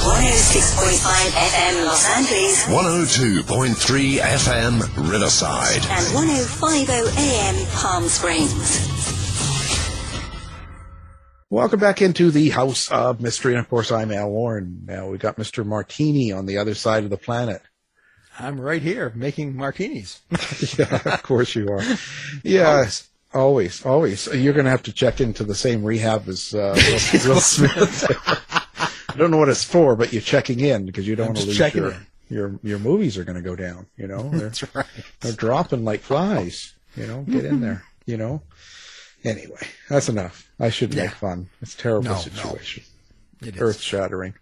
106.5 FM Los Angeles 102.3 FM Riverside. and 105.0 AM Palm Springs. Welcome back into the House of Mystery. And of course, I'm Al Warren. Now we got Mr. Martini on the other side of the planet. I'm right here making martinis. yeah, of course you are. Yeah, always, always. You're going to have to check into the same rehab as uh, Will, Will Smith. I don't know what it's for, but you're checking in because you don't want to lose your, in. your your movies are going to go down. You know, they're, That's right. they're dropping like flies. You know, get in there. You know. Anyway, that's enough. I should Yeah. make fun. It's a terrible No, no. situation It is. earth shattering.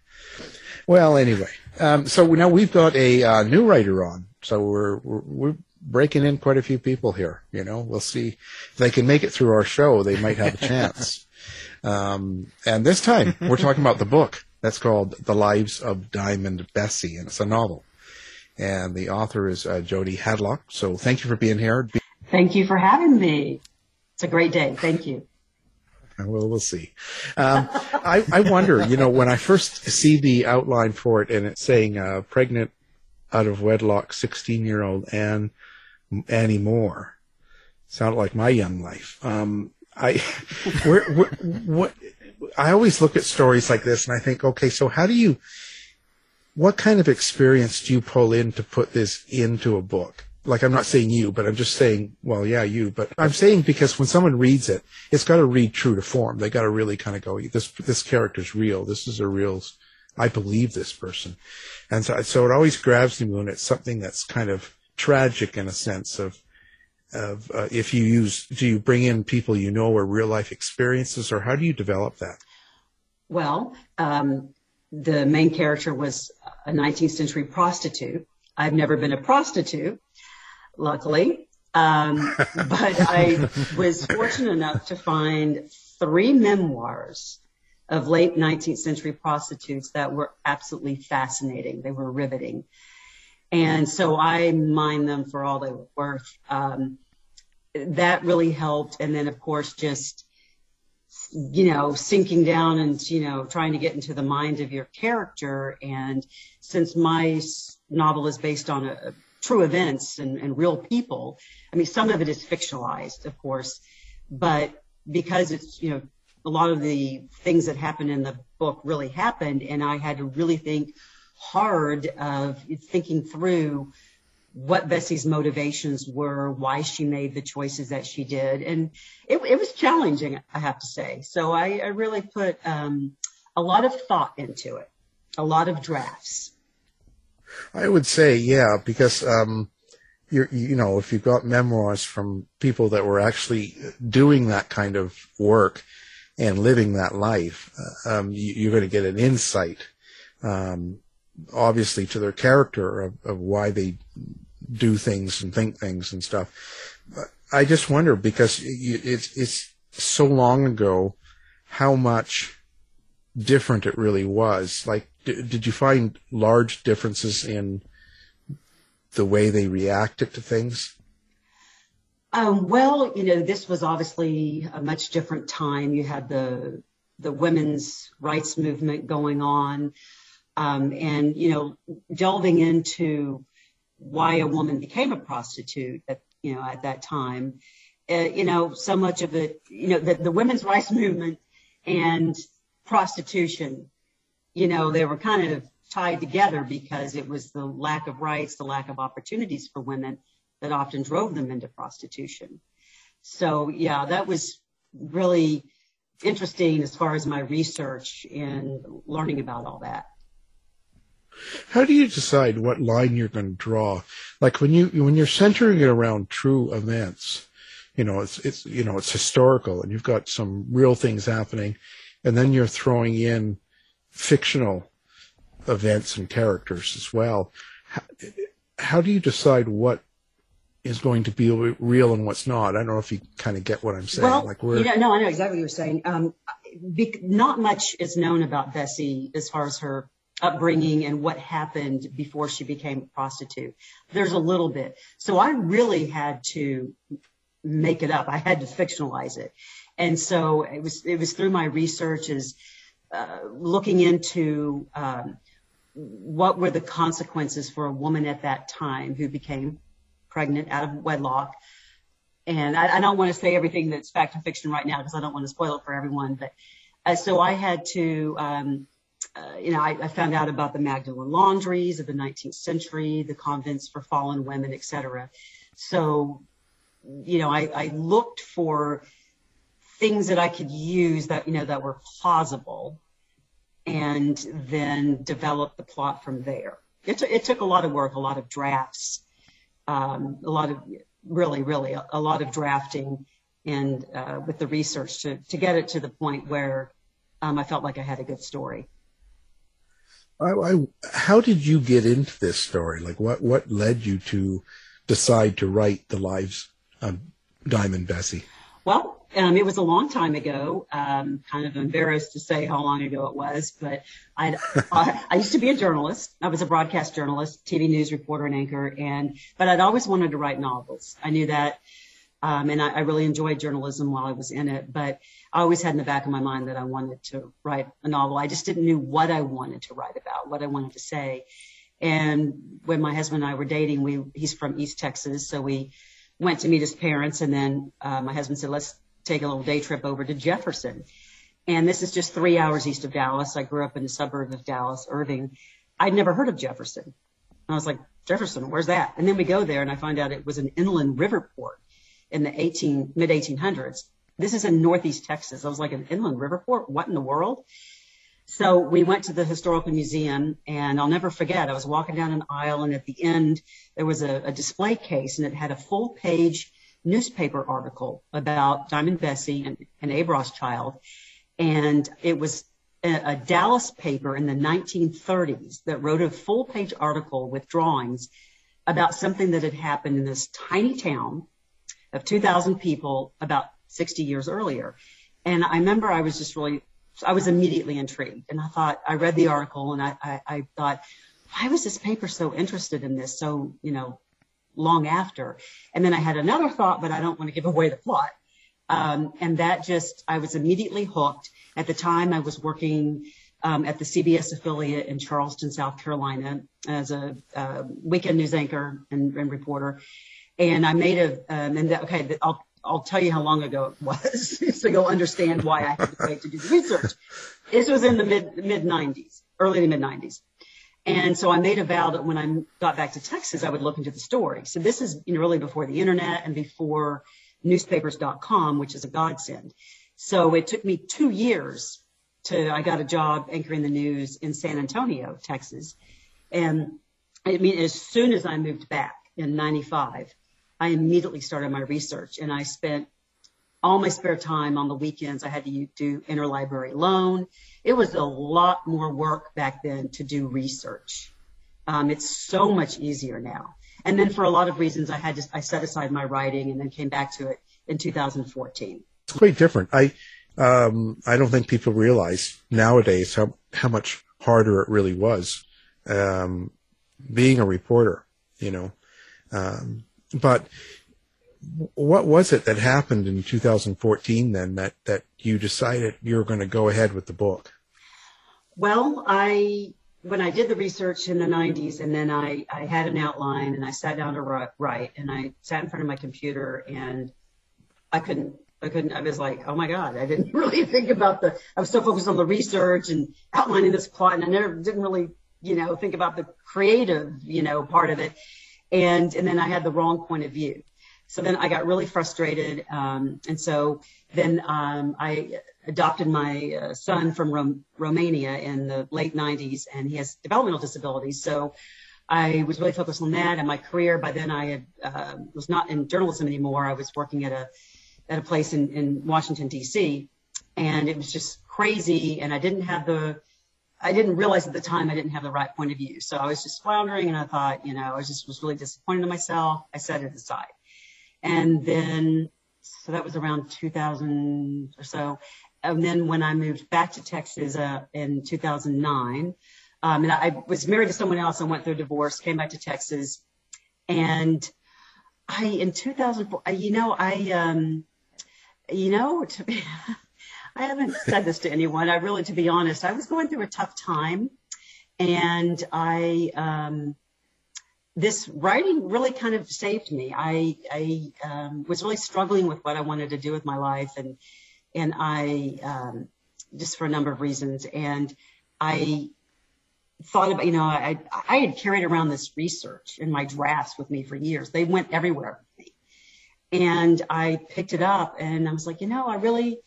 Well, anyway, um, so now we've got a uh, new writer on, so we're, we're we're breaking in quite a few people here. You know, we'll see if they can make it through our show. They might have a chance. Um, and this time we're talking about the book that's called "The Lives of Diamond Bessie," and it's a novel. And the author is uh, Jody Hadlock. So thank you for being here. Thank you for having me. It's a great day. Thank you. Well, we'll see. Um, I, I wonder, you know, when I first see the outline for it and it's saying uh, pregnant out of wedlock 16 year old Anne, Annie Moore, sounded like my young life. Um, I, where, where, what, I always look at stories like this and I think, okay, so how do you, what kind of experience do you pull in to put this into a book? Like I'm not saying you, but I'm just saying, well, yeah, you, but I'm saying because when someone reads it, it's got to read true to form. They got to really kind of go, this, this character's real. This is a real, I believe this person. And so, so it always grabs me when it's something that's kind of tragic in a sense of, of, uh, if you use, do you bring in people you know or real life experiences or how do you develop that? Well, um, the main character was a 19th century prostitute. I've never been a prostitute, luckily. Um, but I was fortunate enough to find three memoirs of late 19th century prostitutes that were absolutely fascinating. They were riveting. And so I mined them for all they were worth. Um, that really helped. And then, of course, just, you know, sinking down and, you know, trying to get into the mind of your character. And since my novel is based on a, true events and, and real people, I mean, some of it is fictionalized, of course, but because it's, you know, a lot of the things that happened in the book really happened. And I had to really think hard of thinking through what Bessie's motivations were, why she made the choices that she did. And it, it was challenging, I have to say. So I, I really put um, a lot of thought into it, a lot of drafts. I would say, yeah, because um, you're, you know, if you've got memoirs from people that were actually doing that kind of work and living that life, uh, um, you, are going to get an insight, um, obviously to their character of, of why they do things and think things and stuff. But I just wonder because it's, it's so long ago how much different it really was. Like, did you find large differences in the way they reacted to things? Um, well, you know, this was obviously a much different time. You had the the women's rights movement going on, and you know, delving into why a woman became a prostitute at you know at that time. Uh, you know, so much of it, you know, the women's rights movement and prostitution, you know, they were kind of tied together because it was the lack of rights, the lack of opportunities for women that often drove them into prostitution. So yeah, that was really interesting as far as my research and learning about all that. How do you decide what line you're going to draw? Like when you when you're centering it around true events, you know, it's it's you know it's historical and you've got some real things happening, and then you're throwing in fictional events and characters as well. How, how do you decide what is going to be real and what's not? I don't know if you kind of get what I'm saying. Well, like we're... you know, no, I know exactly what you're saying. Um, be, not much is known about Bessie as far as her upbringing and what happened before she became a prostitute. There's a little bit. So I really had to make it up. I had to fictionalize it. And so it was, it was through my research is uh, looking into um, what were the consequences for a woman at that time who became pregnant out of wedlock. And I, I don't want to say everything that's fact and fiction right now because I don't want to spoil it for everyone. But uh, so I had to, um, you know, I, found out about the Magdalen laundries of the 19th century, the convents for fallen women, et cetera. So, you know, I, I looked for things that I could use that, you know, that were plausible and then develop the plot from there. It, t- it took a lot of work, a lot of drafts, um, a lot of really, really a, a lot of drafting and uh, with the research to, to get it to the point where um, I felt like I had a good story. I, I, how did you get into this story? Like, what what led you to decide to write the lives of Diamond Bessie? Well, um, it was a long time ago. Um, kind of embarrassed to say how long ago it was, but I, I used to be a journalist. I was a broadcast journalist, TV news reporter and anchor, and but I'd always wanted to write novels. I knew that, um, and I, I really enjoyed journalism while I was in it. But I always had in the back of my mind that I wanted to write a novel. I just didn't know what I wanted to write about, what I wanted to say. And when my husband and I were dating, we he's from East Texas, so we went to meet his parents, and then uh, my husband said, "Let's take a little day trip over to Jefferson. And this is just three hours east of Dallas. I grew up in the suburb of Dallas, Irving. I'd never heard of Jefferson. And I was like, Jefferson, where's that? And then we go there and I find out it was an inland river port in the 18, mid 1800s. This is in Northeast Texas. I was like, an inland river port? What in the world? So we went to the historical museum and I'll never forget, I was walking down an aisle and at the end there was a, a display case and it had a full page newspaper article about Diamond Bessie and, and Abe Rothschild. And it was a Dallas paper in the 1930s that wrote a full page article with drawings about something that had happened in this tiny town of 2,000 people about 60 years earlier. And I remember I was just really, I was immediately intrigued. And I thought, I read the article and I, I, I thought, why was this paper so interested in this? So, you know, long after. And then I had another thought, but I don't want to give away the plot. Um, and that just, I was immediately hooked. At the time, I was working um, at the CBS affiliate in Charleston, South Carolina, as a uh, weekend news anchor and, and, reporter. And I made a, um, and that, okay, I'll I'll tell you how long ago it was, so you'll understand why I had to wait to do the research. This was in the mid mid 90s, early to mid 90s. And so I made a vow that when I got back to Texas, I would look into the story. So this is you know, really before the internet and before newspapers.com, which is a godsend. So it took me two years to, I got a job anchoring the news in San Antonio, Texas. And I mean, as soon as I moved back, in 95, I immediately started my research and I spent all my spare time on the weekends. I had to do interlibrary loan. It was a lot more work back then to do research. Um, it's so much easier now. And then for a lot of reasons, I had to, I set aside my writing and then came back to it in 2014. It's quite different. I, um, I don't think people realize nowadays how, how much harder it really was, um, being a reporter, you know. Um, but what was it that happened in 2014 then that, that you decided you were going to go ahead with the book? Well, I when I did the research in the 90s and then I, I had an outline and I sat down to write and I sat in front of my computer and I couldn't I couldn't I was like, oh my God, I didn't really think about the I was so focused on the research and outlining this plot and I never didn't really, you know, think about the creative, you know, part of it. And and then I had the wrong point of view. So then I got really frustrated. Um, and so then um, I adopted my uh, son from Rom- Romania in the late 90s, and he has developmental disabilities. So I was really focused on that and my career. By then, I had, uh, was not in journalism anymore. I was working at a at a place in, in Washington D.C. and it was just crazy. And I didn't have the I didn't realize at the time I didn't have the right point of view. So I was just floundering, and I thought, you know, I was just was really disappointed in myself. I set it aside. And then, so that was around 2000 or so. And then when I moved back to Texas uh, in 2009, um, and I was married to someone else and went through a divorce, came back to Texas. And I, in 2004, you know, I, um, you know, to be, I haven't said this to anyone. I really, to be honest, I was going through a tough time and I, um, this writing really kind of saved me. I, I um, was really struggling with what I wanted to do with my life, and and I um, just for a number of reasons. And I thought about, you know, I I had carried around this research in my drafts with me for years. They went everywhere with me, and I picked it up, and I was like, you know, I really,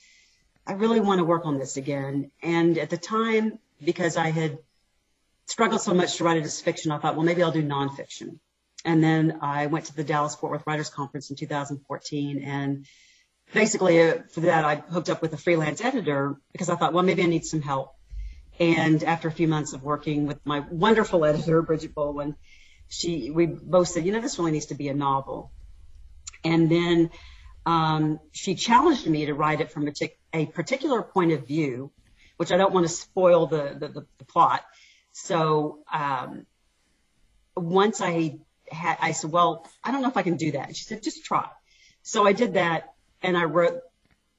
I really want to work on this again. And at the time, because I had struggled so much to write it as fiction, I thought, well, maybe I'll do nonfiction. And then I went to the Dallas Fort Worth Writers Conference in 2014. And basically, uh, for that, I hooked up with a freelance editor because I thought, well, maybe I need some help. And after a few months of working with my wonderful editor, Bridget Bolwin, she, we both said, you know, this really needs to be a novel. And then she challenged me to write it from a, particular point of view, which I don't want to spoil the, plot, so um, once I had, I said, well, I don't know if I can do that. She said, just try. So I did that and I wrote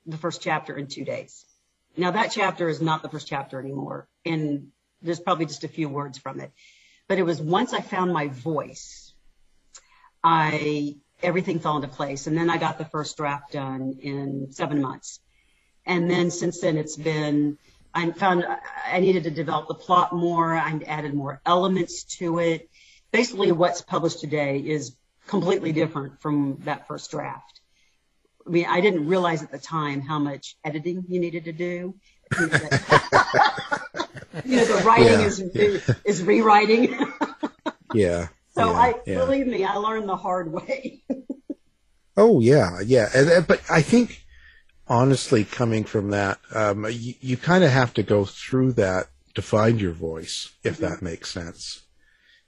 the first chapter in two days. Now that chapter is not the first chapter anymore. And there's probably just a few words from it. But it was once I found my voice, I, everything fell into place. And then I got the first draft done in seven months. And then since then it's been I found I needed to develop the plot more. I added more elements to it. Basically, what's published today is completely different from that first draft. I mean, I didn't realize at the time how much editing you needed to do. you know, the writing yeah, is yeah. is rewriting. yeah. So yeah, I believe me, I learned the hard way. oh yeah, yeah, and, but I think honestly, coming from that, um, you, you kind of have to go through that to find your voice, if mm-hmm. that makes sense.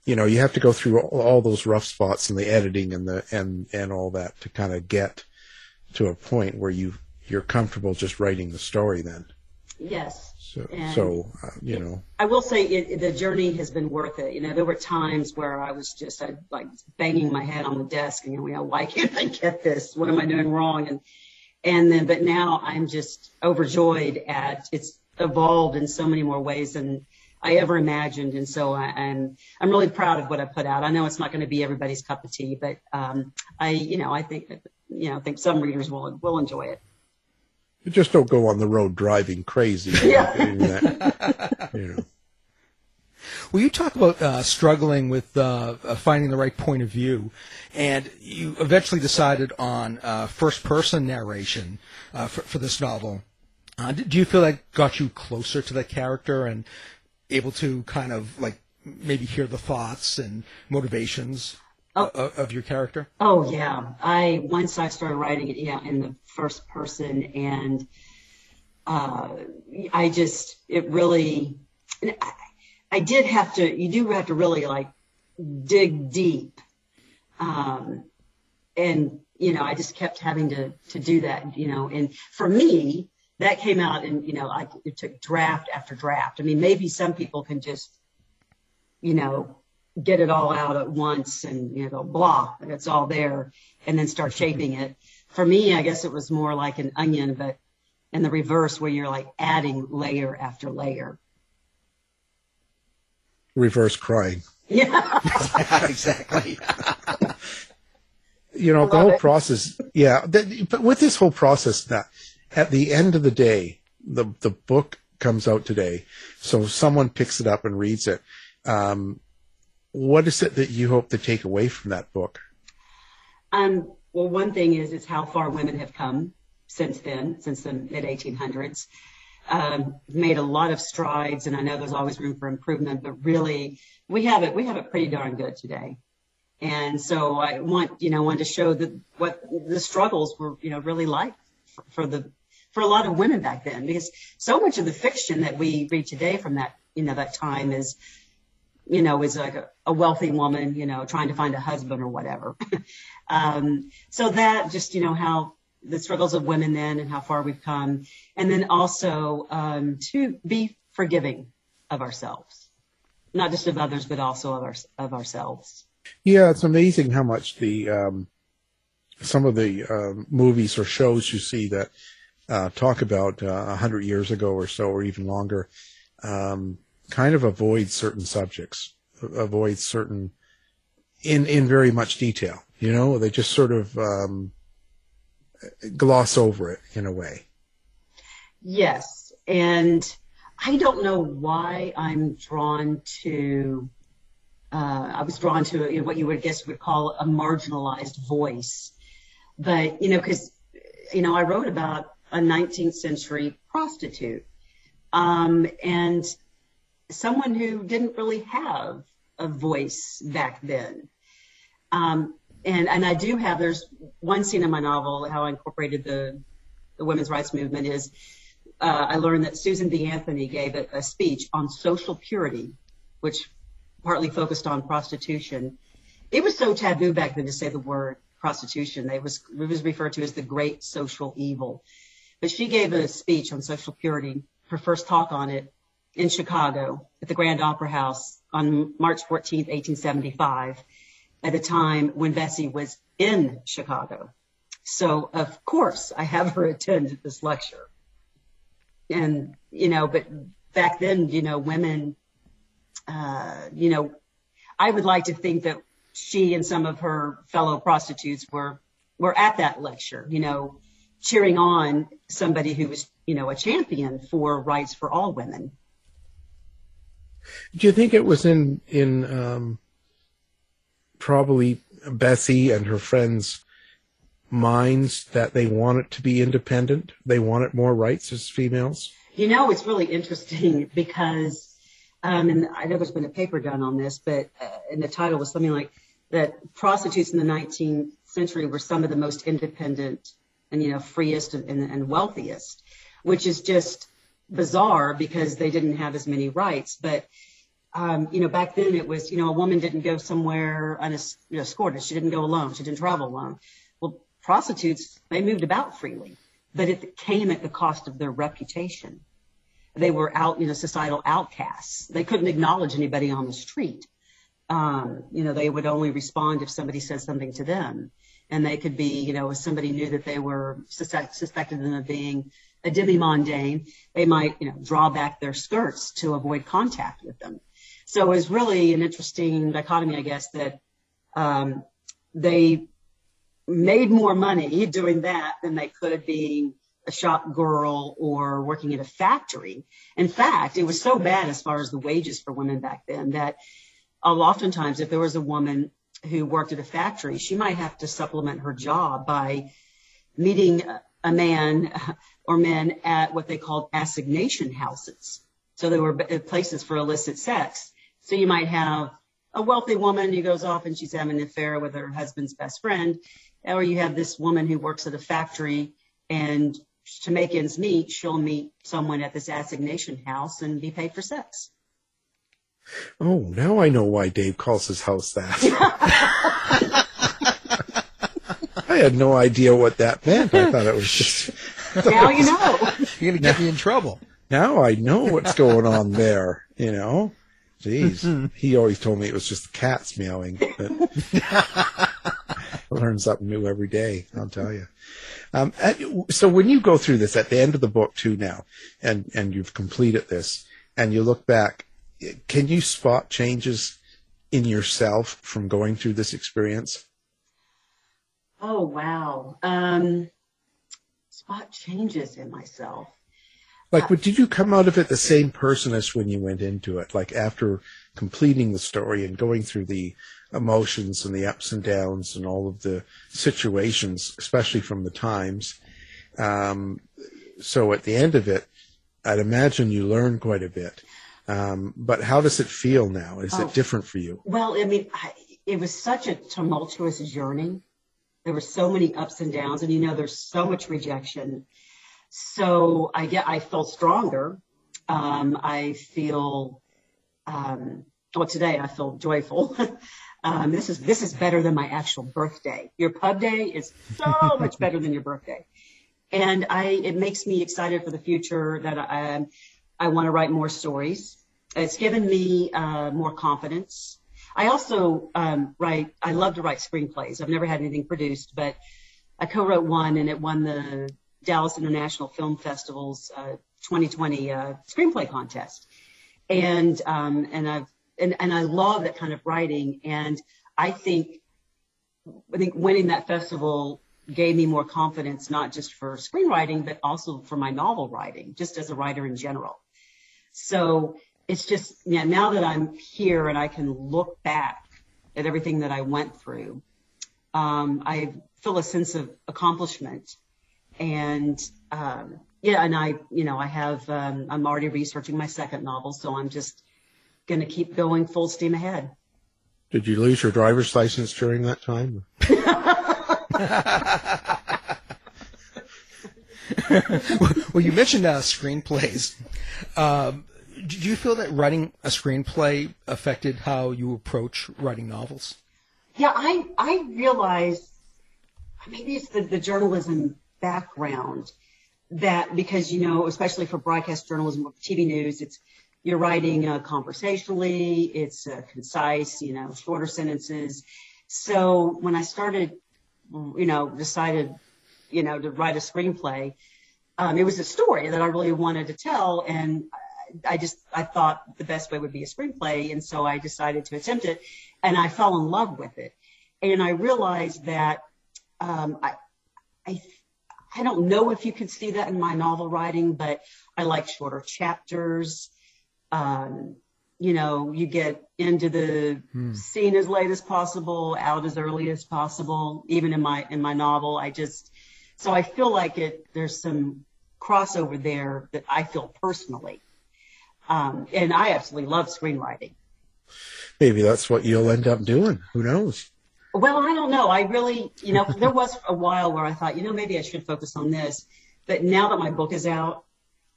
You know, you have to go through all, all those rough spots and the editing and the and and all that to kind of get to a point where you you're comfortable just writing the story. Then. Yes. So, so uh, you know. I will say it, the journey has been worth it. You know, there were times where I was just I, like banging my head on the desk and you know, why can't I get this? What am I doing wrong? And and then, but now I'm just overjoyed at it's evolved in so many more ways than I ever imagined. And so I, am I'm really proud of what I put out. I know it's not going to be everybody's cup of tea, but um, I, you know, I think, you know, I think some readers will will enjoy it. You just don't go on the road driving crazy. Yeah. That, you know. Well, you talk about uh, struggling with uh, uh, finding the right point of view, and you eventually decided on uh, first-person narration uh, for, for, this novel. Uh, do you feel that got you closer to the character and able to kind of like maybe hear the thoughts and motivations? Oh. of your character? Oh yeah, I once I started writing it, yeah, in the first person, and uh, I just it really, I, I did have to. You do have to really like dig deep, um, and you know, I just kept having to to do that, you know, and for me, that came out and you know, I it took draft after draft. I mean, maybe some people can just, you know, get it all out at once and you know, blah, and it's all there, and then start shaping it. For me, I guess it was more like an onion, but in the reverse, where you're like adding layer after layer. Reverse crying. Yeah, exactly. you know the whole it. process yeah but with this whole process that at the end of the day the the book comes out today so someone picks it up and reads it um, what is it that you hope to take away from that book? Um, well one thing is is how far women have come since then since the mid 1800s um, made a lot of strides and i know there's always room for improvement but really we have it we have it pretty darn good today. And so I want, you know, wanted to show that what the struggles were, you know, really like for, for the, for a lot of women back then, because so much of the fiction that we read today from that, you know, that time is, you know, is like a, a wealthy woman, you know, trying to find a husband or whatever. um, so that just, you know, how the struggles of women then and how far we've come. And then also, um, to be forgiving of ourselves, not just of others, but also of our, of ourselves. Yeah, it's amazing how much the um, some of the um, movies or shows you see that uh, talk about uh, a uh, hundred years ago or so, or even longer, um, kind of avoid certain subjects, avoid certain in in very much detail. You know, they just sort of um, gloss over it in a way. Yes, and I don't know why I'm drawn to uh, I was drawn to you know, what you would guess would call a marginalized voice. But, you know, because, you know, I wrote about a 19th century prostitute um, and someone who didn't really have a voice back then. Um, and, and I do have, there's one scene in my novel, how I incorporated the, the women's rights movement is uh, I learned that Susan B. Anthony gave a, a speech on social purity, which partly focused on prostitution. It was so taboo back then to say the word prostitution. It was, it was referred to as the great social evil. But she gave a speech on social purity, her first talk on it in Chicago at the Grand Opera House on March 14th, 1875, at a time when Bessie was in Chicago. So of course I have her attend this lecture. And, you know, but back then, you know, women uh, you know, I would like to think that she and some of her fellow prostitutes were were at that lecture, you know, cheering on somebody who was, you know, a champion for rights for all women. Do you think it was in in um, probably Bessie and her friends' minds that they want it to be independent? They wanted more rights as females. You know, it's really interesting because um, and I know there's been a paper done on this, but uh, and the title was something like that prostitutes in the 19th century were some of the most independent and you know freest and, and, and wealthiest, which is just bizarre because they didn't have as many rights. But um, you know, back then it was, you know, a woman didn't go somewhere unescorted. She didn't go alone. She didn't travel alone. Well, prostitutes, they moved about freely, but it came at the cost of their reputation they were out, you know, societal outcasts. They couldn't acknowledge anybody on the street. Um, you know, they would only respond if somebody said something to them. And they could be, you know, if somebody knew that they were suspect, suspected them of being a demi-mondaine, they might, you know, draw back their skirts to avoid contact with them. So it was really an interesting dichotomy, I guess, that um, they made more money doing that than they could being a shop girl or working at a factory. In fact, it was so bad as far as the wages for women back then that oftentimes if there was a woman who worked at a factory, she might have to supplement her job by meeting a man or men at what they called assignation houses. So there were uh, places for illicit sex. So you might have a wealthy woman who goes off and she's having an affair with her husband's best friend, or you have this woman who works at a factory and to make ends meet, she'll meet someone at this assignation house and be paid for sex. Oh, now I know why Dave calls his house that. I had no idea what that meant. I thought it was just. now you know. You're going to get me in trouble. Now I know what's going on there, you know? Jeez. he always told me it was just cats meowing. But learn something new every day, I'll tell you. Um, at, so when you go through this at the end of the book too now, and, and you've completed this, and you look back, can you spot changes in yourself from going through this experience? Oh, wow. Um, spot changes in myself. Like, did you come out of it the same person as when you went into it? Like after completing the story and going through the emotions and the ups and downs and all of the situations, especially from the times. Um, so at the end of it, I'd imagine you learn quite a bit. Um, but how does it feel now? Is Oh. it different for you? Well, I mean, I, it was such a tumultuous journey. There were so many ups and downs, and you know, there's so much rejection. So I get, I feel stronger. Um, I feel, um, well, today I feel joyful. um, this is this is better than my actual birthday. Your pub day is so much better than your birthday, and I it makes me excited for the future that I I want to write more stories. It's given me uh, more confidence. I also um, write. I love to write screenplays. I've never had anything produced, but I co-wrote one, and it won the Dallas International Film Festival's uh, 2020 uh, screenplay contest. And um, and I've and, and I love that kind of writing. And I think I think winning that festival gave me more confidence, not just for screenwriting, but also for my novel writing, just as a writer in general. So it's just, yeah, now that I'm here and I can look back at everything that I went through, um, I feel a sense of accomplishment. And, um, yeah, and I, you know, I have, um, I'm already researching my second novel, so I'm just going to keep going full steam ahead. Did you lose your driver's license during that time? well, you mentioned uh, screenplays. Um, do you feel that writing a screenplay affected how you approach writing novels? Yeah, I, I realize maybe it's the, the journalism background that because, you know, especially for broadcast journalism, or TV news, it's, you're writing uh, conversationally, it's uh, concise, you know, shorter sentences. So when I started, you know, decided, you know, to write a screenplay, um, it was a story that I really wanted to tell. And I just, I thought the best way would be a screenplay. And so I decided to attempt it and I fell in love with it. And I realized that, um, I, I, I don't know if you could see that in my novel writing, but I like shorter chapters. Um, you know, you get into the Hmm. scene as late as possible, out as early as possible. Even in my in my novel, I just so I feel like it. There's some crossover there that I feel personally, um, and I absolutely love screenwriting. Maybe that's what you'll end up doing. Who knows? Well, I don't know. I really, you know, there was a while where I thought, you know, maybe I should focus on this. But now that my book is out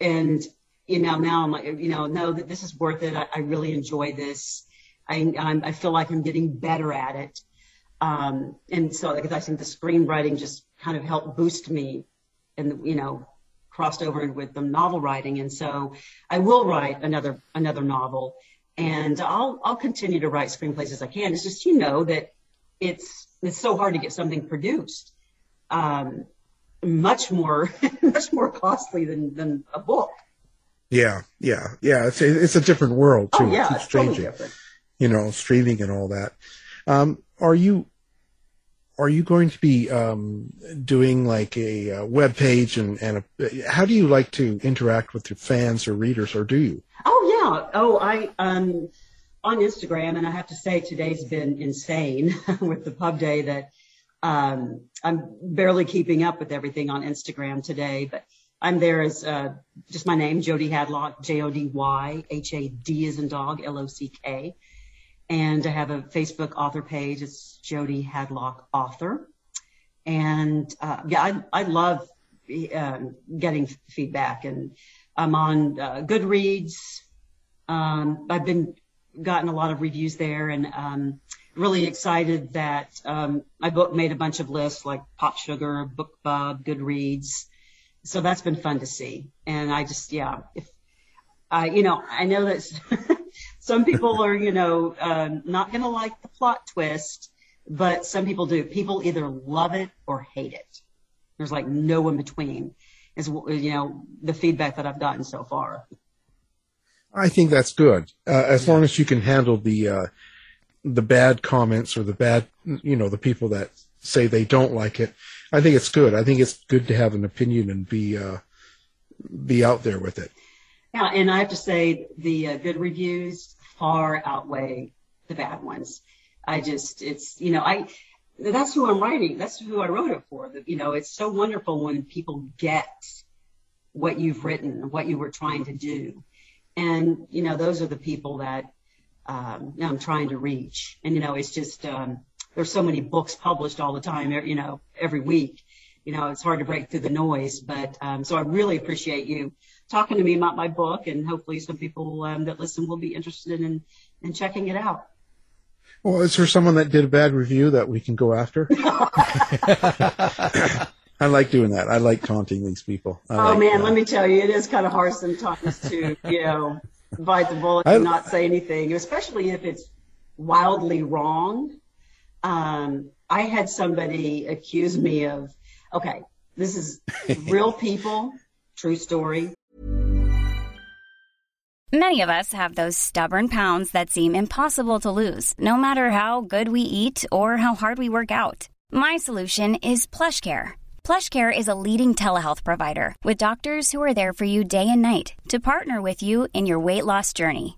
and, you know, now I'm like, you know, no, that this is worth it. I, I really enjoy this. I, I'm, I feel like I'm getting better at it. Um, and so I think the screenwriting just kind of helped boost me and, you know, crossed over with the novel writing. And so I will write another, another novel and I'll, I'll continue to write screenplays as I can. It's just, you know, that it's, it's so hard to get something produced. Um, much more, much more costly than, than a book. Yeah, yeah, yeah. It's a, it's a different world too. Oh, yeah, it keeps it's totally changing. different. You know, streaming and all that. Um, are you are you going to be um, doing like a, uh web page and and a, how do you like to interact with your fans or readers, or do you? Oh yeah. Oh, I um on Instagram, and I have to say today's been insane with the pub day. That um I'm barely keeping up with everything on Instagram today, but I'm there as uh, just my name, Jody Hadlock, J O D Y H A D as in dog, L O C K, and I have a Facebook author page. It's Jody Hadlock Author. And uh, yeah, I, I love uh, getting feedback. And I'm on uh, Goodreads. Um, I've been gotten a lot of reviews there, and um, really excited that um, my book made a bunch of lists like Pop Sugar, BookBub, Goodreads. So that's been fun to see. And I just, yeah, if I, you know, I know that some people are, you know, um, not going to like the plot twist, but some people do. People either love it or hate it. There's like no in between is, you know, the feedback that I've gotten so far. I think that's good. Uh, as yeah. long as you can handle the, uh, the bad comments or the bad, you know, the people that say they don't like it. I think it's good. I think it's good to have an opinion and be, uh, be out there with it. Yeah. And I have to say the uh, good reviews far outweigh the bad ones. I just, it's, you know, I, that's who I'm writing. That's who I wrote it for. You know, it's so wonderful when people get what you've written, what you were trying to do. And, you know, those are the people that um, I'm trying to reach. And, you know, it's just, um, there's so many books published all the time, you know, every week. You know, it's hard to break through the noise. But um, so I really appreciate you talking to me about my book, and hopefully some people um, that listen will be interested in in checking it out. Well, is there someone that did a bad review that we can go after? I like doing that. I like taunting these people. I oh like, man, uh, let me tell you, it is kind of hard sometimes to, you know, bite the bullet and not say anything, especially if it's wildly wrong. Um, I had somebody accuse me of, okay, this is real people, true story. Many of us have those stubborn pounds that seem impossible to lose, no matter how good we eat or how hard we work out. My solution is PlushCare. PlushCare is a leading telehealth provider with doctors who are there for you day and night to partner with you in your weight loss journey.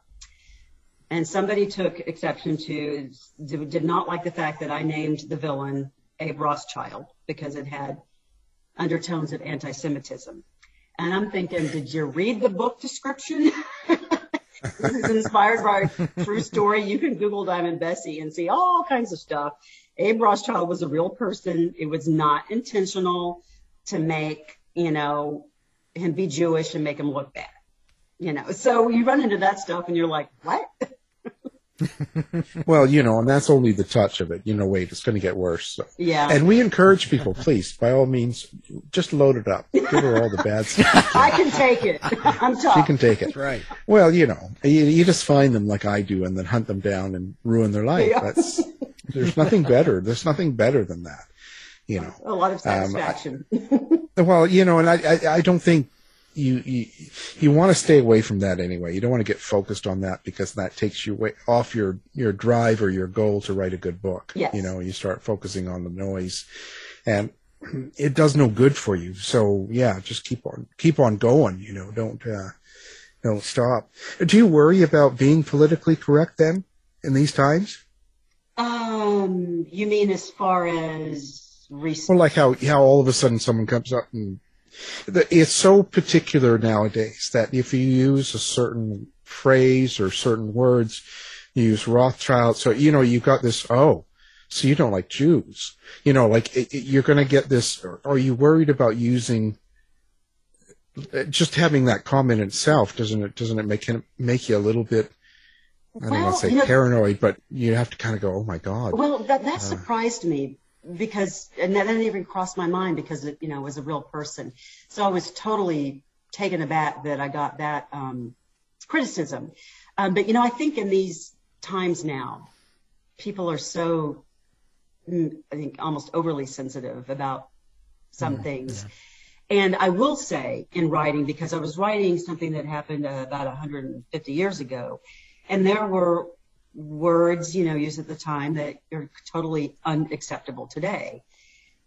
and somebody took exception to did not like the fact that I named the villain Abe Rothschild because it had undertones of anti-Semitism. And I'm thinking, did you read the book description? this is inspired by a true story. You can Google Diamond Bessie and see all kinds of stuff. Abe Rothschild was a real person. It was not intentional to make, you know, him be Jewish and make him look bad. You know, so you run into that stuff and you're like, what? well, you know, and that's only the touch of it. You know, wait, it's going to get worse. So. Yeah. And we encourage people, please, by all means, just load it up. Give her all the bad stuff. I can take it. I'm tough. She can take it. right. Well, you know, you, you just find them like I do and then hunt them down and ruin their life. Yeah. That's, there's nothing better. There's nothing better than that. You know, A lot of Um, I- satisfaction. well, you know, and I, I, I don't think you, you, you want to stay away from that anyway. You don't want to get focused on that because that takes you way off your, your drive or your goal to write a good book. Yes. You know, you start focusing on the noise and it does no good for you. So yeah, just keep on, keep on going, you know, don't, uh, don't stop. Do you worry about being politically correct then in these times? um, you mean as far as recent? Well, like how how all of a sudden someone comes up and it's so particular nowadays that if you use a certain phrase or certain words, you use Rothschild. So you know you've got this. Oh, so you don't like Jews? You know, like it, it- you're going to get this. Or are you worried about using? uh, Just having that comment itself doesn't it doesn't it make make you a little bit I don't Well, want to say you know- paranoid, but you have to kind of go, oh my god. Well, that that Uh. surprised me because, and that didn't even cross my mind because it, you know, was a real person. So I was totally taken aback that I got that um, criticism. Um, but you know, I think in these times now, people are so, mm, I think, almost overly sensitive about some Mm, things. And I will say in writing, because I was writing something that happened uh, about 150 years ago, and there were words, you know, used at the time that are totally unacceptable today.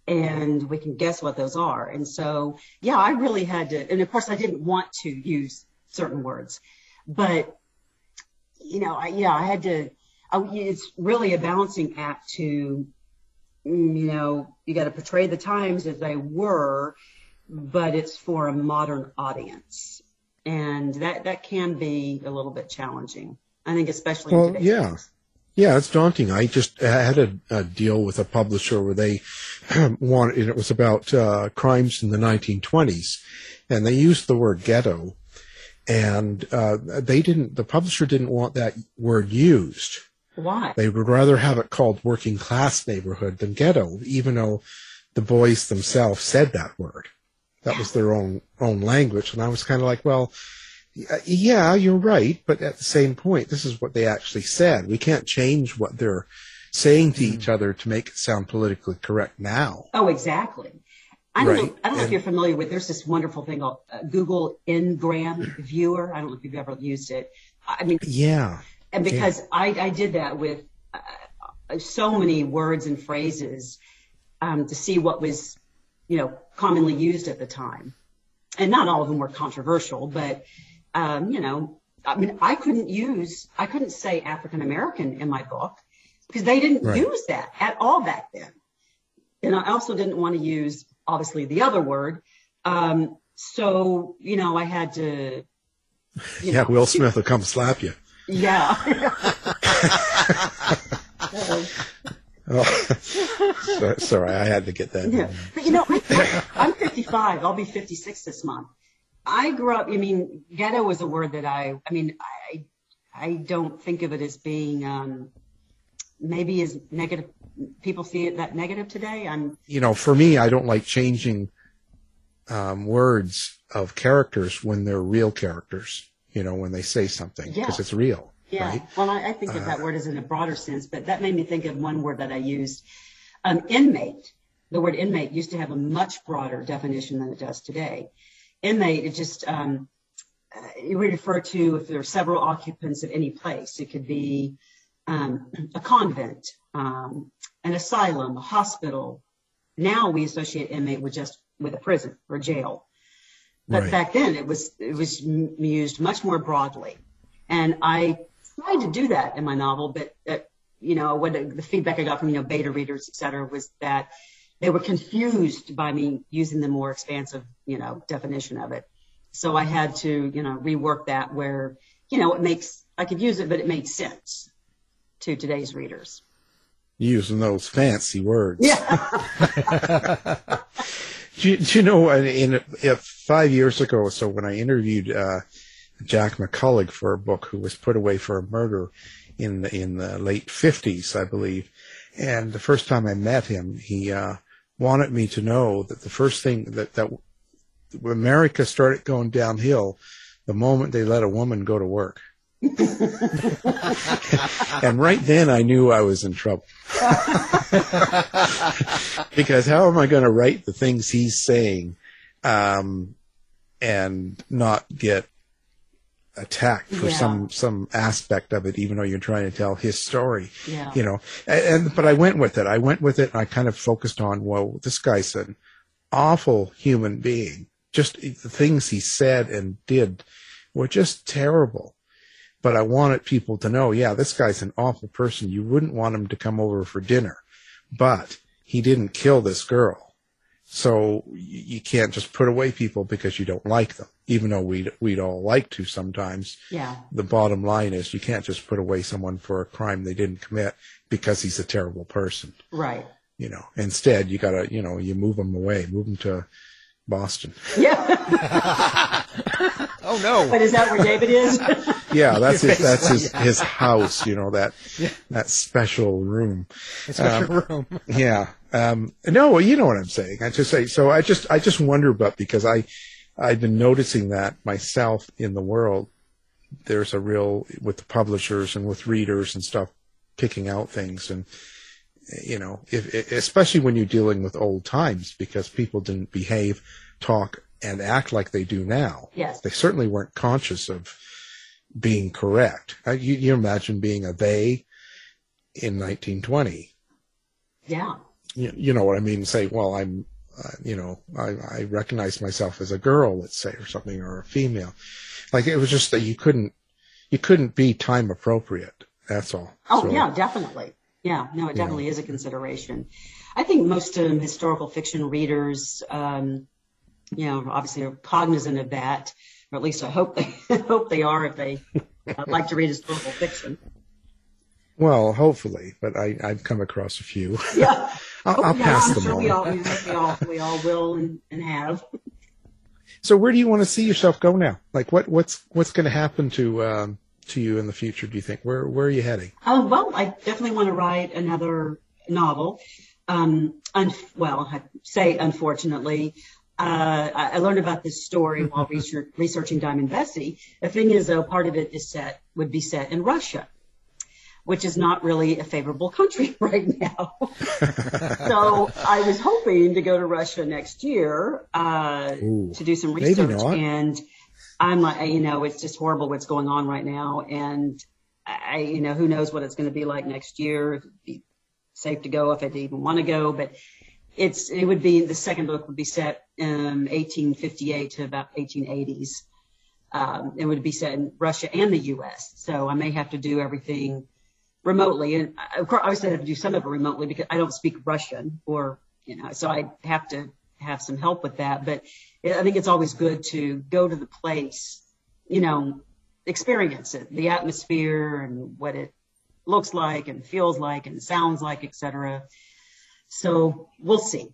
And we can guess what those are. And so, yeah, I really had to, and of course I didn't want to use certain words, but, you know, I, yeah, I had to, I, it's really a balancing act to, mm, you know, you got to portray the times as they were, but it's for a modern audience. And that, that can be a little bit challenging. I think especially Well, yeah. Yeah, it's daunting. I just I had a, a deal with a publisher where they wanted, and it was about uh, crimes in the 1920s, and they used the word ghetto, and uh, they didn't. The publisher didn't want that word used. Why? They would rather have it called working class neighborhood than ghetto, even though the boys themselves said that word. That was their own own language, and I was kind of like, well, yeah, you're right, but at the same point, this is what they actually said. We can't change what they're saying to each other to make it sound politically correct now. Oh, exactly. I don't, know, I don't know if you're familiar with, there's this wonderful thing called uh, Google Ngram Viewer. I don't know if you've ever used it. I mean, Yeah. and because I, I did that with uh, so many words and phrases um, to see what was, you know, commonly used at the time. And not all of them were controversial, but, um, you know, I mean, I couldn't use, I couldn't say African American in my book because they didn't Right. use that at all back then. And I also didn't want to use, obviously, the other word. Um, so, you know, I had to, yeah, know, Will Smith will come slap you. yeah. Oh, sorry, I had to get that. Yeah, but you know, I, I'm 55. I'll be 56 this month. I grew up. I mean, ghetto was a word that I. I mean, I. I don't think of it as being um, maybe as negative. People see it that negative today. I'm. you know, for me, I don't like changing um, words of characters when they're real characters. You know, when they say something because Yeah. it's real. Yeah. Right? Well, I, I think of that word as in a broader sense, but that made me think of one word that I used. Um, inmate. The word inmate used to have a much broader definition than it does today. Inmate, it just um, uh, it would refer to if there are several occupants of any place. It could be um, a convent, um, an asylum, a hospital. Now we associate inmate with just with a prison or jail. But back then it was it was m- used much more broadly, and I tried to do that in my novel. But uh, you know what the feedback I got from you know beta readers, et cetera, was that they were confused by me using the more expansive you know definition of it. So I had to you know rework that where you know it makes I could use it, but it made sense to today's readers. using those fancy words. Yeah. do, you, do you know, in, in, five years ago or so, when I interviewed uh, Jack McCullough for a book, who was put away for a murder in the, in the late fifties, I believe, and the first time I met him, he uh, wanted me to know that the first thing that that America started going downhill the moment they let a woman go to work. and right then I knew I was in trouble. because how am I going to write the things he's saying um, and not get attacked for Yeah. some some aspect of it, even though you're trying to tell his story. Yeah. You know, and, and but I went with it. I went with it, and I kind of focused on, well, this guy's an awful human being. Just the things he said and did were just terrible. But I wanted people to know, yeah, this guy's an awful person. You wouldn't want him to come over for dinner, but he didn't kill this girl. So you can't just put away people because you don't like them, even though we'd, we'd all like to sometimes. Yeah. The bottom line is you can't just put away someone for a crime they didn't commit because he's a terrible person. Right. You know, instead you gotta, you know, you move him away, move him to Boston. Yeah. oh no! But is that where David is? Yeah, that's his, that's his, his house, you know, that, that special room. It's special Um, room. yeah. Um, no, well, you know what I'm saying. I just say, so I just, I just wonder about because I, I've been noticing that myself in the world. There's a real, with the publishers and with readers and stuff, picking out things and, you know, if, especially when you're dealing with old times because people didn't behave, talk, and act like they do now. Yes. They certainly weren't conscious of being correct. Uh, You, you imagine being a they in 1920 yeah. you, you know what I mean? Say, well, I'm, uh, you know, I, I recognize myself as a girl, let's say, or something, or a female. Like it was just that you couldn't, you couldn't be time appropriate. That's all. Oh So, yeah, definitely. Yeah, no, it definitely is a consideration. I think most um, historical fiction readers, um, you know, obviously are cognizant of that, or at least I hope they hope they are if they uh, like to read historical fiction. Well, hopefully, but I, I've come across a few. Yeah, I'll, I'll yeah, pass I'm them sure on. we all, we, all we all will and, and have. So where do you want to see yourself go now? Like what, what's, what's going to happen to, um, to you in the future? Do you think? Where, where are you heading? Oh, well, I definitely want to write another novel. Um, un- well, I say unfortunately, uh, I, I learned about this story while research, researching Diamond Bessie. The thing is, though, part of it is set would be set in Russia, which is not really a favorable country right now. so I was hoping to go to Russia next year uh, Ooh, to do some research, and I'm like, you know, it's just horrible what's going on right now, and I, you know, who knows what it's going to be like next year. If it'd be safe to go if I'd even want to go, but it's it would be the second book would be set um 1858 to about 1880s. Um, it would be set in Russia and the U.S. So I may have to do everything remotely, and of course, obviously I have to do some of it remotely because I don't speak Russian, or you know, so I have to have some help with that. But I think it's always good to go to the place, you know, experience it, the atmosphere and what it looks like and feels like and sounds like, etc. So we'll see.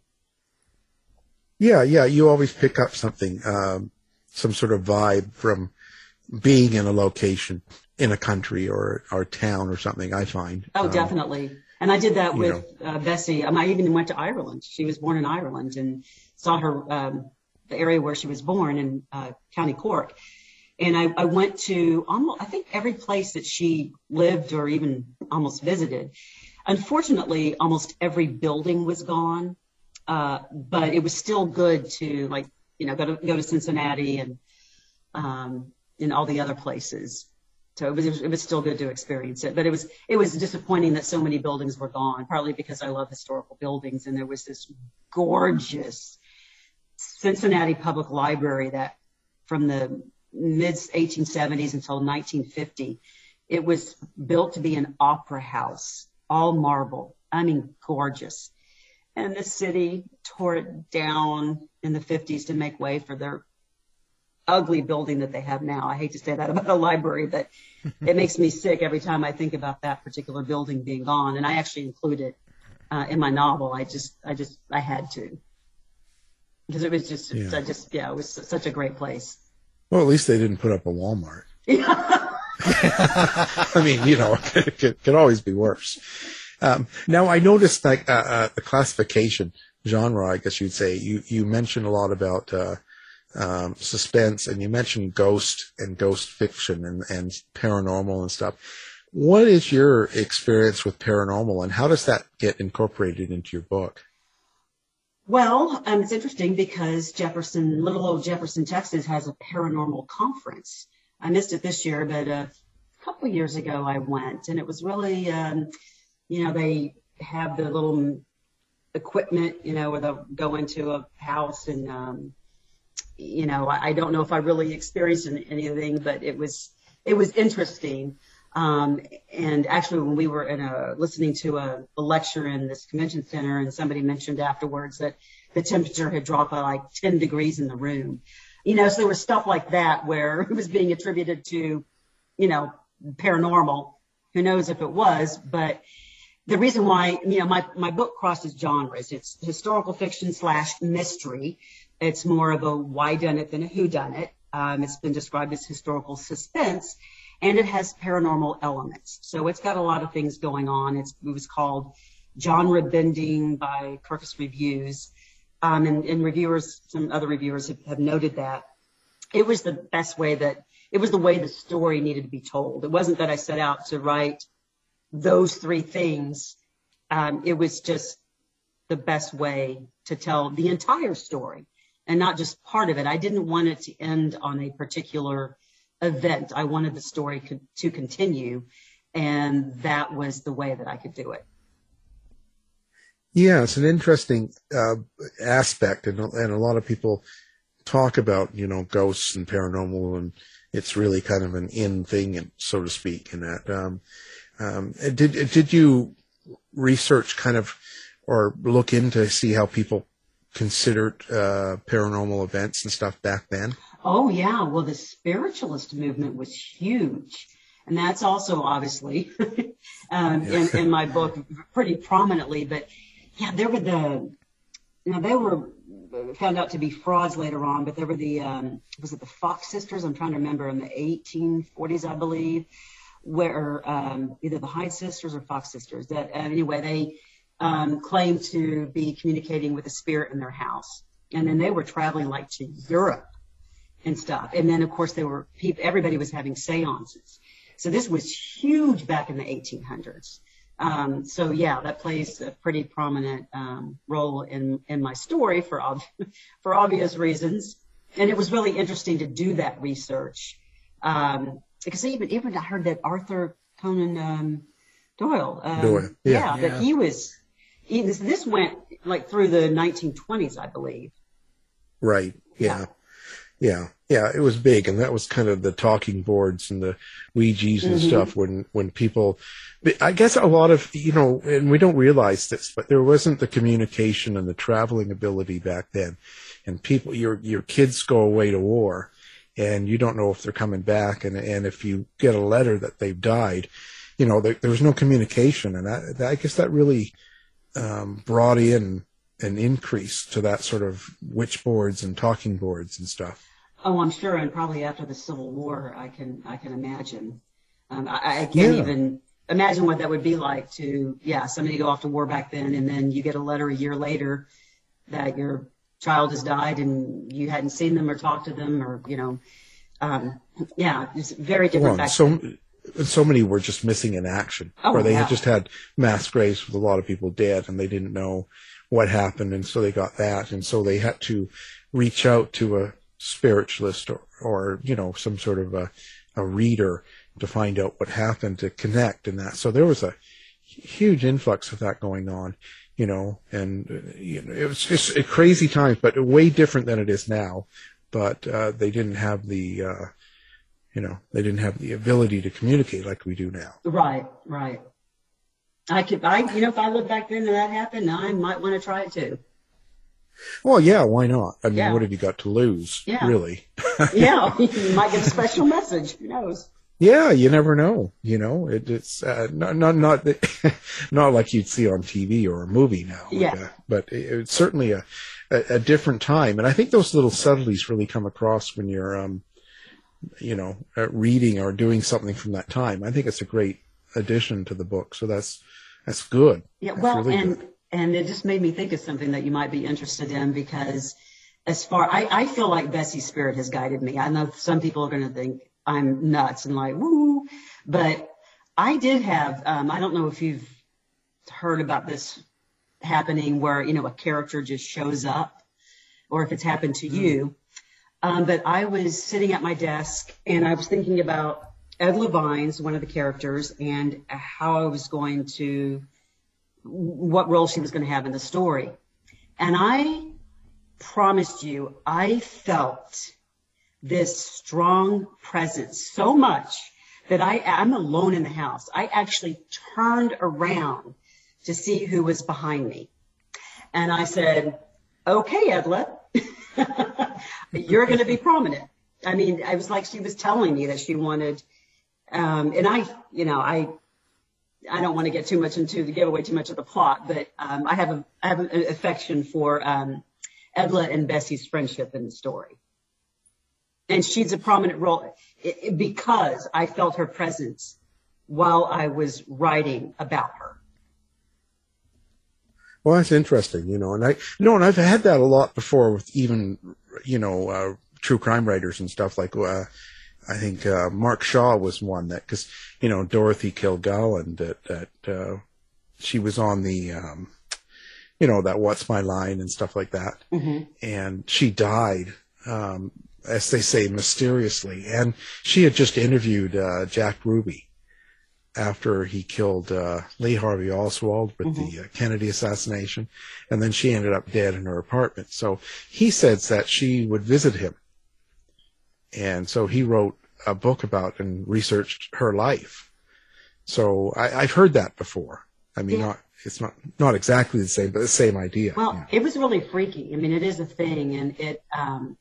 Yeah, yeah. You always pick up something, um, some sort of vibe from being in a location in a country or or town or something. I find. Oh, Um, definitely. And I did that with uh, Bessie. Um, I even went to Ireland. She was born in Ireland and saw her um, the area where she was born in uh, County Cork. And I, I went to almost, I think every place that she lived or even almost visited. Unfortunately, almost every building was gone, uh, but it was still good to like, you know, go to go to Cincinnati and um, and all the other places. So it was, it was still good to experience it, but it was it was disappointing that so many buildings were gone. Partly because I love historical buildings, and there was this gorgeous Cincinnati Public Library that from the mid 1870s until 1950, it was built to be an opera house, all marble. I mean, gorgeous. And the city tore it down in the 50s to make way for their ugly building that they have now. I hate to say that about a library, but it makes me sick every time I think about that particular building being gone. And I actually include it uh, in my novel. I just, I just, I had to because it was just, Yeah. I just, yeah, it was such a great place. Well, at least they didn't put up a Walmart. I mean, you know, it could, could always be worse. Um, now, I noticed like uh, uh, the classification genre, I guess you'd say. You you mentioned a lot about uh, um, suspense, and you mentioned ghost and ghost fiction and and paranormal and stuff. What is your experience with paranormal, and how does that get incorporated into your book? Well, um, it's interesting because Jefferson, little old Jefferson, Texas, has a paranormal conference. I missed it this year, but a couple years ago I went, and it was really, um, you know, they have the little equipment, you know, where they'll go into a house and, um, you know, I, don't know if I really experienced anything, but it was it was interesting. Um, and actually, when we were in a listening to a, a lecture in this convention center, and somebody mentioned afterwards that the temperature had dropped by like 10 degrees in the room, you know, so there was stuff like that where it was being attributed to, you know, paranormal. Who knows if it was, but the reason why, you know, my, my book crosses genres. It's historical fiction slash mystery. It's more of a why done it than a who done it. Um, it's been described as historical suspense and it has paranormal elements. So it's got a lot of things going on. It was called genre bending by Kirkus Reviews. Um, and, reviewers, some other reviewers have, have noted that it was the best way that it was the way the story needed to be told. It wasn't that I set out to write those three things. Um, it was just the best way to tell the entire story and not just part of it. I didn't want it to end on a particular event. I wanted the story co- to continue, and that was the way that I could do it. Yeah, it's an interesting uh, aspect, and, and a lot of people talk about you know ghosts and paranormal, and it's really kind of an in thing, and so to speak. In that, um, um, did did you research kind of or look into see how people considered uh, paranormal events and stuff back then? Oh yeah, well the spiritualist movement was huge, and that's also obviously um, in, in my book pretty prominently. But yeah, there were the you know they were found out to be frauds later on, but there were the um, was it the Fox sisters? I'm trying to remember in the 1840s, I believe, where um, either the Hyde sisters or Fox sisters. That uh, anyway they um, claimed to be communicating with a spirit in their house, and then they were traveling like to Europe and stuff. And then, of course, there were people, everybody was having seances. So this was huge back in the 1800s. Um, so yeah, that plays a pretty prominent um, role in in my story for ob- for obvious reasons. And it was really interesting to do that research um, because even even I heard that Arthur Conan um, Doyle, um, Doyle, yeah. that he was. This, this went like through the 1920s, I believe. Right. Yeah. Yeah. Yeah. It was big. And that was kind of the talking boards and the Ouija's and Mhm. stuff when, when people, I guess a lot of, you know, and we don't realize this, but there wasn't the communication and the traveling ability back then. And people, your, your kids go away to war and you don't know if they're coming back. And, and if you get a letter that they've died, you know, there, there was no communication. And I, I guess that really, um, brought in an increase to that sort of witch boards and talking boards and stuff. Oh, I'm sure, and probably after the Civil War, I can I can imagine. Um, I, I can't Yeah. even imagine what that would be like to yeah somebody go off to war back then, and then you get a letter a year later that your child has died and you hadn't seen them or talked to them or you know um, yeah it's very different Well, so then. So many were just missing in action, Oh, or they yeah. had just had mass graves with a lot of people dead, and they didn't know what happened, and so they got that, and so they had to reach out to a spiritualist or, or you know some sort of a, a reader to find out what happened to connect and that. So there was a huge influx of that going on, you know, and uh, you know it was just a crazy times, but way different than it is now. But uh, they didn't have the uh, you know, they didn't have the ability to communicate like we do now. Right, right. I could I you know if I lived back then and that happened, I might want to try it too. Well, yeah, why not? I mean, Yeah. what have you got to lose, Yeah. really? yeah, you might get a special message. Who knows? Yeah, you never know. You know, it, it's uh, not not not not like you'd see on TV or a movie now. Yeah. uh, but it, it's certainly a, a a different time, and I think those little subtleties really come across when you're, um, you know, uh, reading or doing something from that time. I think it's a great addition to the book. So that's that's good. Yeah, That's well, really and good. and it just made me think of something that you might be interested in because as far I, I feel like Bessie's spirit has guided me. I know some people are going to think I'm nuts and like woo, but I did have um, I don't know if you've heard about this happening where you know a character just shows up or if it's happened to you. Um, but I was sitting at my desk and I was thinking about Ed Levine's one of the characters and how I was going to what role she was going to have in the story. And I promised you, I felt this strong presence so much that I, I'm alone in the house. I actually turned around to see who was behind me. And I said, okay, Edla, you're going to be prominent. I mean, I was like, she was telling me that she wanted, um, and I, you know, I, I don't want to get too much into the giveaway, too much of the plot, but um, I have a I have an affection for um, Edla and Bessie's friendship in the story, and she's a prominent role because I felt her presence while I was writing about her. Well, that's interesting, you know, and I, no, and I've had that a lot before with even, you know, uh, true crime writers and stuff like, uh, I think, uh, Mark Shaw was one that, cause, you know, Dorothy Kilgallen that, that, uh, she was on the, um, you know, that What's My Line and stuff like that. Mhm. And she died, um, as they say, mysteriously. And she had just interviewed, uh, Jack Ruby after he killed uh, Lee Harvey Oswald with the uh, Kennedy assassination, and then she ended up dead in her apartment. So he says that she would visit him, and so he wrote a book about and researched her life. So I, I've heard that before. I mean, Yeah. not it's not not exactly the same, but the same idea. Well, it was really freaky. I mean, it is a thing, and it, um,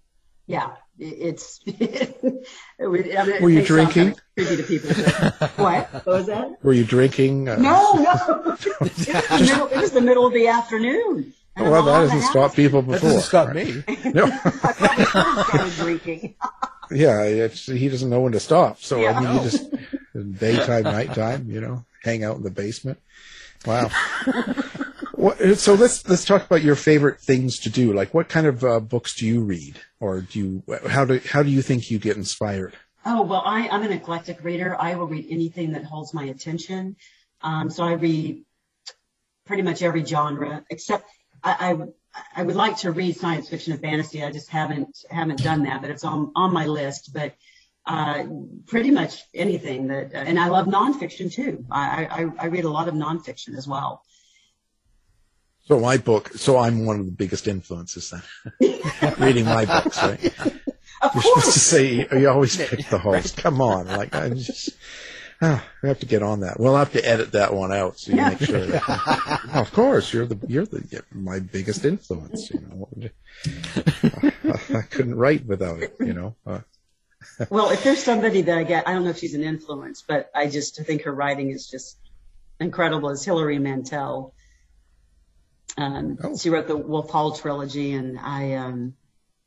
yeah, it's. it I mean, Were you drinking? kind of Creepy to people. but- what? What was that? Were you drinking? Uh, No, no. it, was the middle, it was the middle of the afternoon. And Well, that all in the hasn't house. stopped people before. That doesn't stop me. No. I probably started drinking. Yeah, it's, he doesn't know when to stop. So I mean, you just daytime, nighttime, you know, hang out in the basement. Wow. What, so let's let's talk about your favorite things to do. Like, what kind of uh, books do you read, or do you how do how do you think you get inspired? Oh, well, I, I'm an eclectic reader. I will read anything that holds my attention. Um, so I read pretty much every genre, except I, I, I would like to read science fiction and fantasy. I just haven't haven't done that, but it's on on my list. But uh, pretty much anything that, and I love nonfiction too. I, I, I read a lot of nonfiction as well. So my book. So I'm one of the biggest influences then. Reading my books, right? You're supposed to say you always pick the host. Come on, like I'm just. Oh, I have to get on that. We'll have to edit that one out so you Yeah. make sure. That, of course, you're the you're the my biggest influence. You know, I couldn't write without it. You know, uh, well, if there's somebody that I get, I don't know if she's an influence, but I just think her writing is just incredible. Is Hilary Mantel? Um, She wrote the Wolf Hall trilogy, and I um,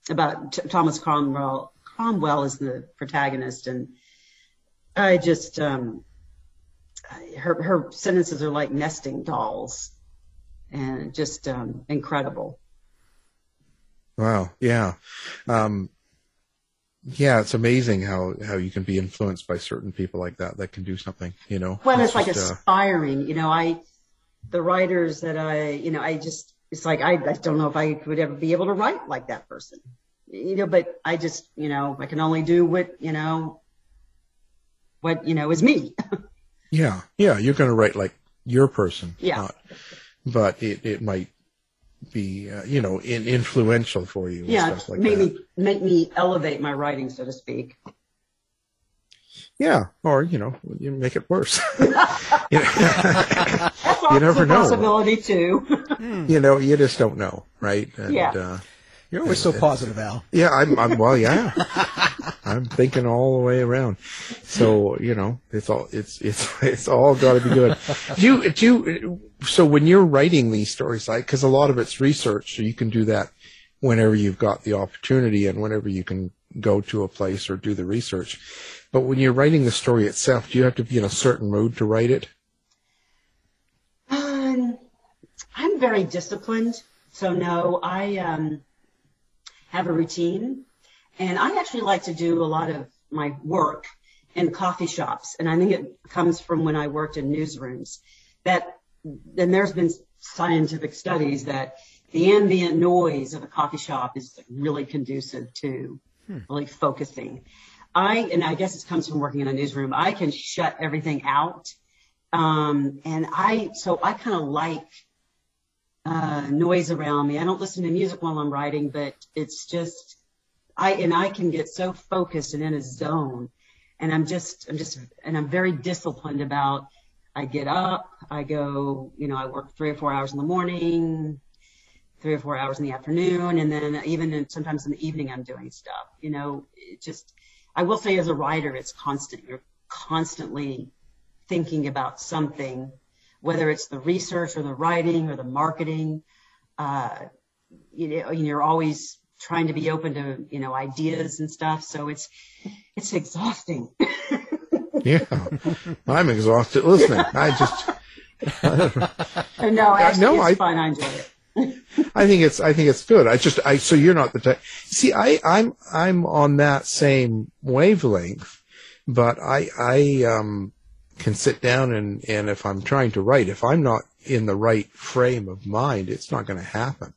about T- Thomas Cromwell. Cromwell is the protagonist, and I just um, her her sentences are like nesting dolls, and just um, incredible. wow, yeah, um, yeah. It's amazing how how you can be influenced by certain people like that that can do something. You know, Well, it's, like just, uh, aspiring. You know, I, the writers that I, you know, I just, it's like, I, I don't know if I would ever be able to write like that person. You know, but I just, you know, I can only do what, you know, what, you know, is me. yeah, yeah. You're going to write like your person. Yeah. not- but it it might be uh, you know in, influential for you. And yeah. stuff like make that. me, make me elevate my writing, so to speak. Yeah, or you know, you make it worse. you, know, you never a know. possibility too. You know, you just don't know, right? And, Yeah. Uh, You're always so positive, Al. yeah, I'm, I'm. Well, yeah. I'm thinking all the way around. So you know, it's all it's it's it's all got to be good. Do you do you? So when you're writing these stories, like because a lot of it's research, so you can do that whenever you've got the opportunity and whenever you can go to a place or do the research. But when you're writing the story itself, do you have to be in a certain mood to write it? Um, I'm very disciplined, so no, I um, have a routine, and I actually like to do a lot of my work in coffee shops, and I think it comes from when I worked in newsrooms. That then there's been scientific studies that the ambient noise of a coffee shop is really conducive to really focusing. I and I guess it comes from working in a newsroom. I can shut everything out um, and I, so I kind of like uh, noise around me. I don't listen to music while I'm writing, but it's just, I, and I can get so focused and in a zone. And I'm just, I'm just, and I'm very disciplined about, I get up, I go, you know, I work three or four hours in the morning, three or four hours in the afternoon, and then even in, sometimes in the evening I'm doing stuff. You know, it just, I will say as a writer, it's constant. You're constantly thinking about something, whether it's the research or the writing or the marketing. Uh, you know, you're always trying to be open to you know ideas and stuff. So it's it's exhausting. Yeah, I'm exhausted listening. I just. no, actually, no, it's I- fun. I enjoy it. I think it's I think it's good. I just I so you're not the type. See, I I'm I'm on that same wavelength, but I I um can sit down and and if I'm trying to write, if I'm not in the right frame of mind, it's not going to happen.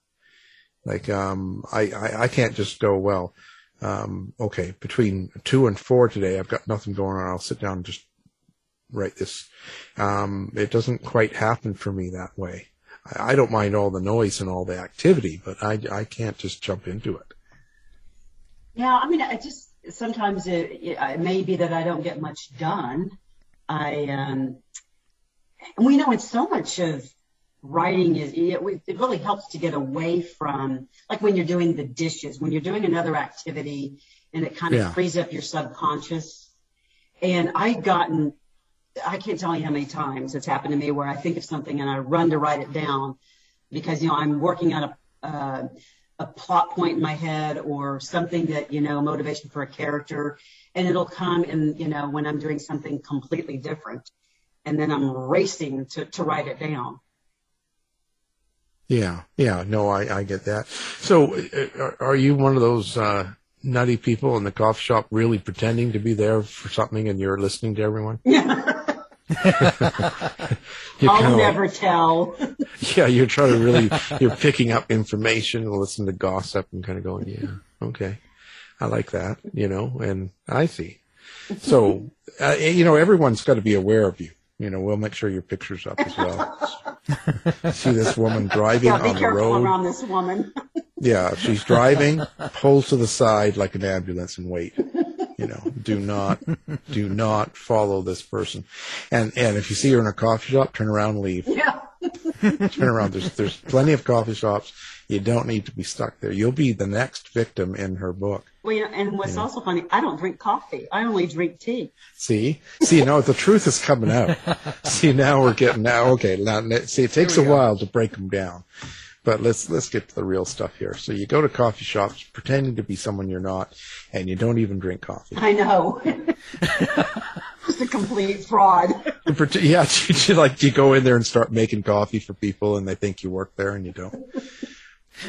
Like um I, I I can't just go well. Um okay, between two and four today, I've got nothing going on. I'll sit down and just write this. Um, it doesn't quite happen for me that way. I, I don't mind all the noise and all the activity, but I, I can't just jump into it. Yeah, I mean, I just sometimes it, it, it may be that I don't get much done. I um, and we know it's so much of writing is it, it really helps to get away from like when you're doing the dishes, when you're doing another activity, and it kind of Yeah. frees up your subconscious. And I've gotten, I can't tell you how many times it's happened to me where I think of something and I run to write it down because you know I'm working on a uh, a plot point in my head or something that you know motivation for a character, and it'll come in you know when I'm doing something completely different, and then I'm racing to to write it down. Yeah, yeah, no, I, I get that. So, uh, are, are you one of those uh, nutty people in the coffee shop really pretending to be there for something and you're listening to everyone? You're I'll kinda like- never tell. yeah, you're trying to really, you're picking up information and listening to gossip and kind of going, yeah, okay, I like that, you know, and I see. So, uh, you know, everyone's got to be aware of you. You know, we'll make sure your picture's up as well. see this woman driving yeah, be on the careful road. around this woman. Yeah, if she's driving, pulls to the side like an ambulance and wait. You know, do not, do not follow this person. And and if you see her in a coffee shop, turn around and leave. yeah. Turn around. There's there's plenty of coffee shops. You don't need to be stuck there. You'll be the next victim in her book. Well, you know, and what's Yeah. also funny, I don't drink coffee. I only drink tea. See, see, no, the truth is coming out. See, now we're getting now. Okay, now see, it takes a while to break them down, but let's let's get to the real stuff here. So you go to coffee shops pretending to be someone you're not, and you don't even drink coffee. I know. Just a complete fraud. Yeah, like you go in there and start making coffee for people, and they think you work there, and you don't.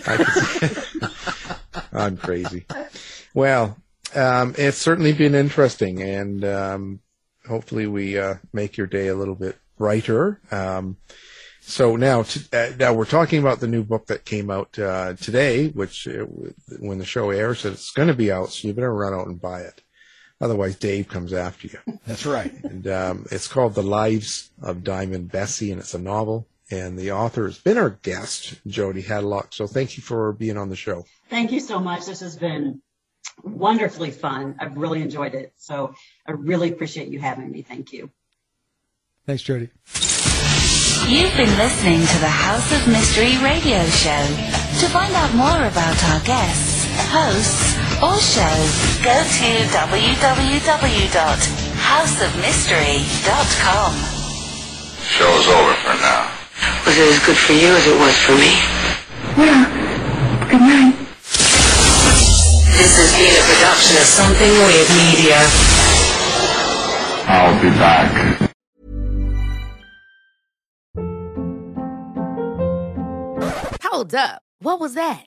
I'm crazy. Well, um, it's certainly been interesting, and um, hopefully we uh, make your day a little bit brighter. Um, so now, uh, now we're talking about the new book that came out uh, today, which uh, when the show airs, it's going to be out, so you better run out and buy it. Otherwise, Dave comes after you. That's right. And um, it's called The Lives of Diamond Bessie, and it's a novel. And the author has been our guest, Jody Hadlock. So thank you for being on the show. Thank you so much. This has been wonderfully fun. I've really enjoyed it. So I really appreciate you having me. Thank you. Thanks, Jody. You've been listening to the House of Mystery radio show. To find out more about our guests, hosts, or shows, go to www.houseofmystery.com. Show's over for now. Was it as good for you as it was for me? Well, good night. This has been a production of Something Weird Media. I'll be back. Hold up. What was that?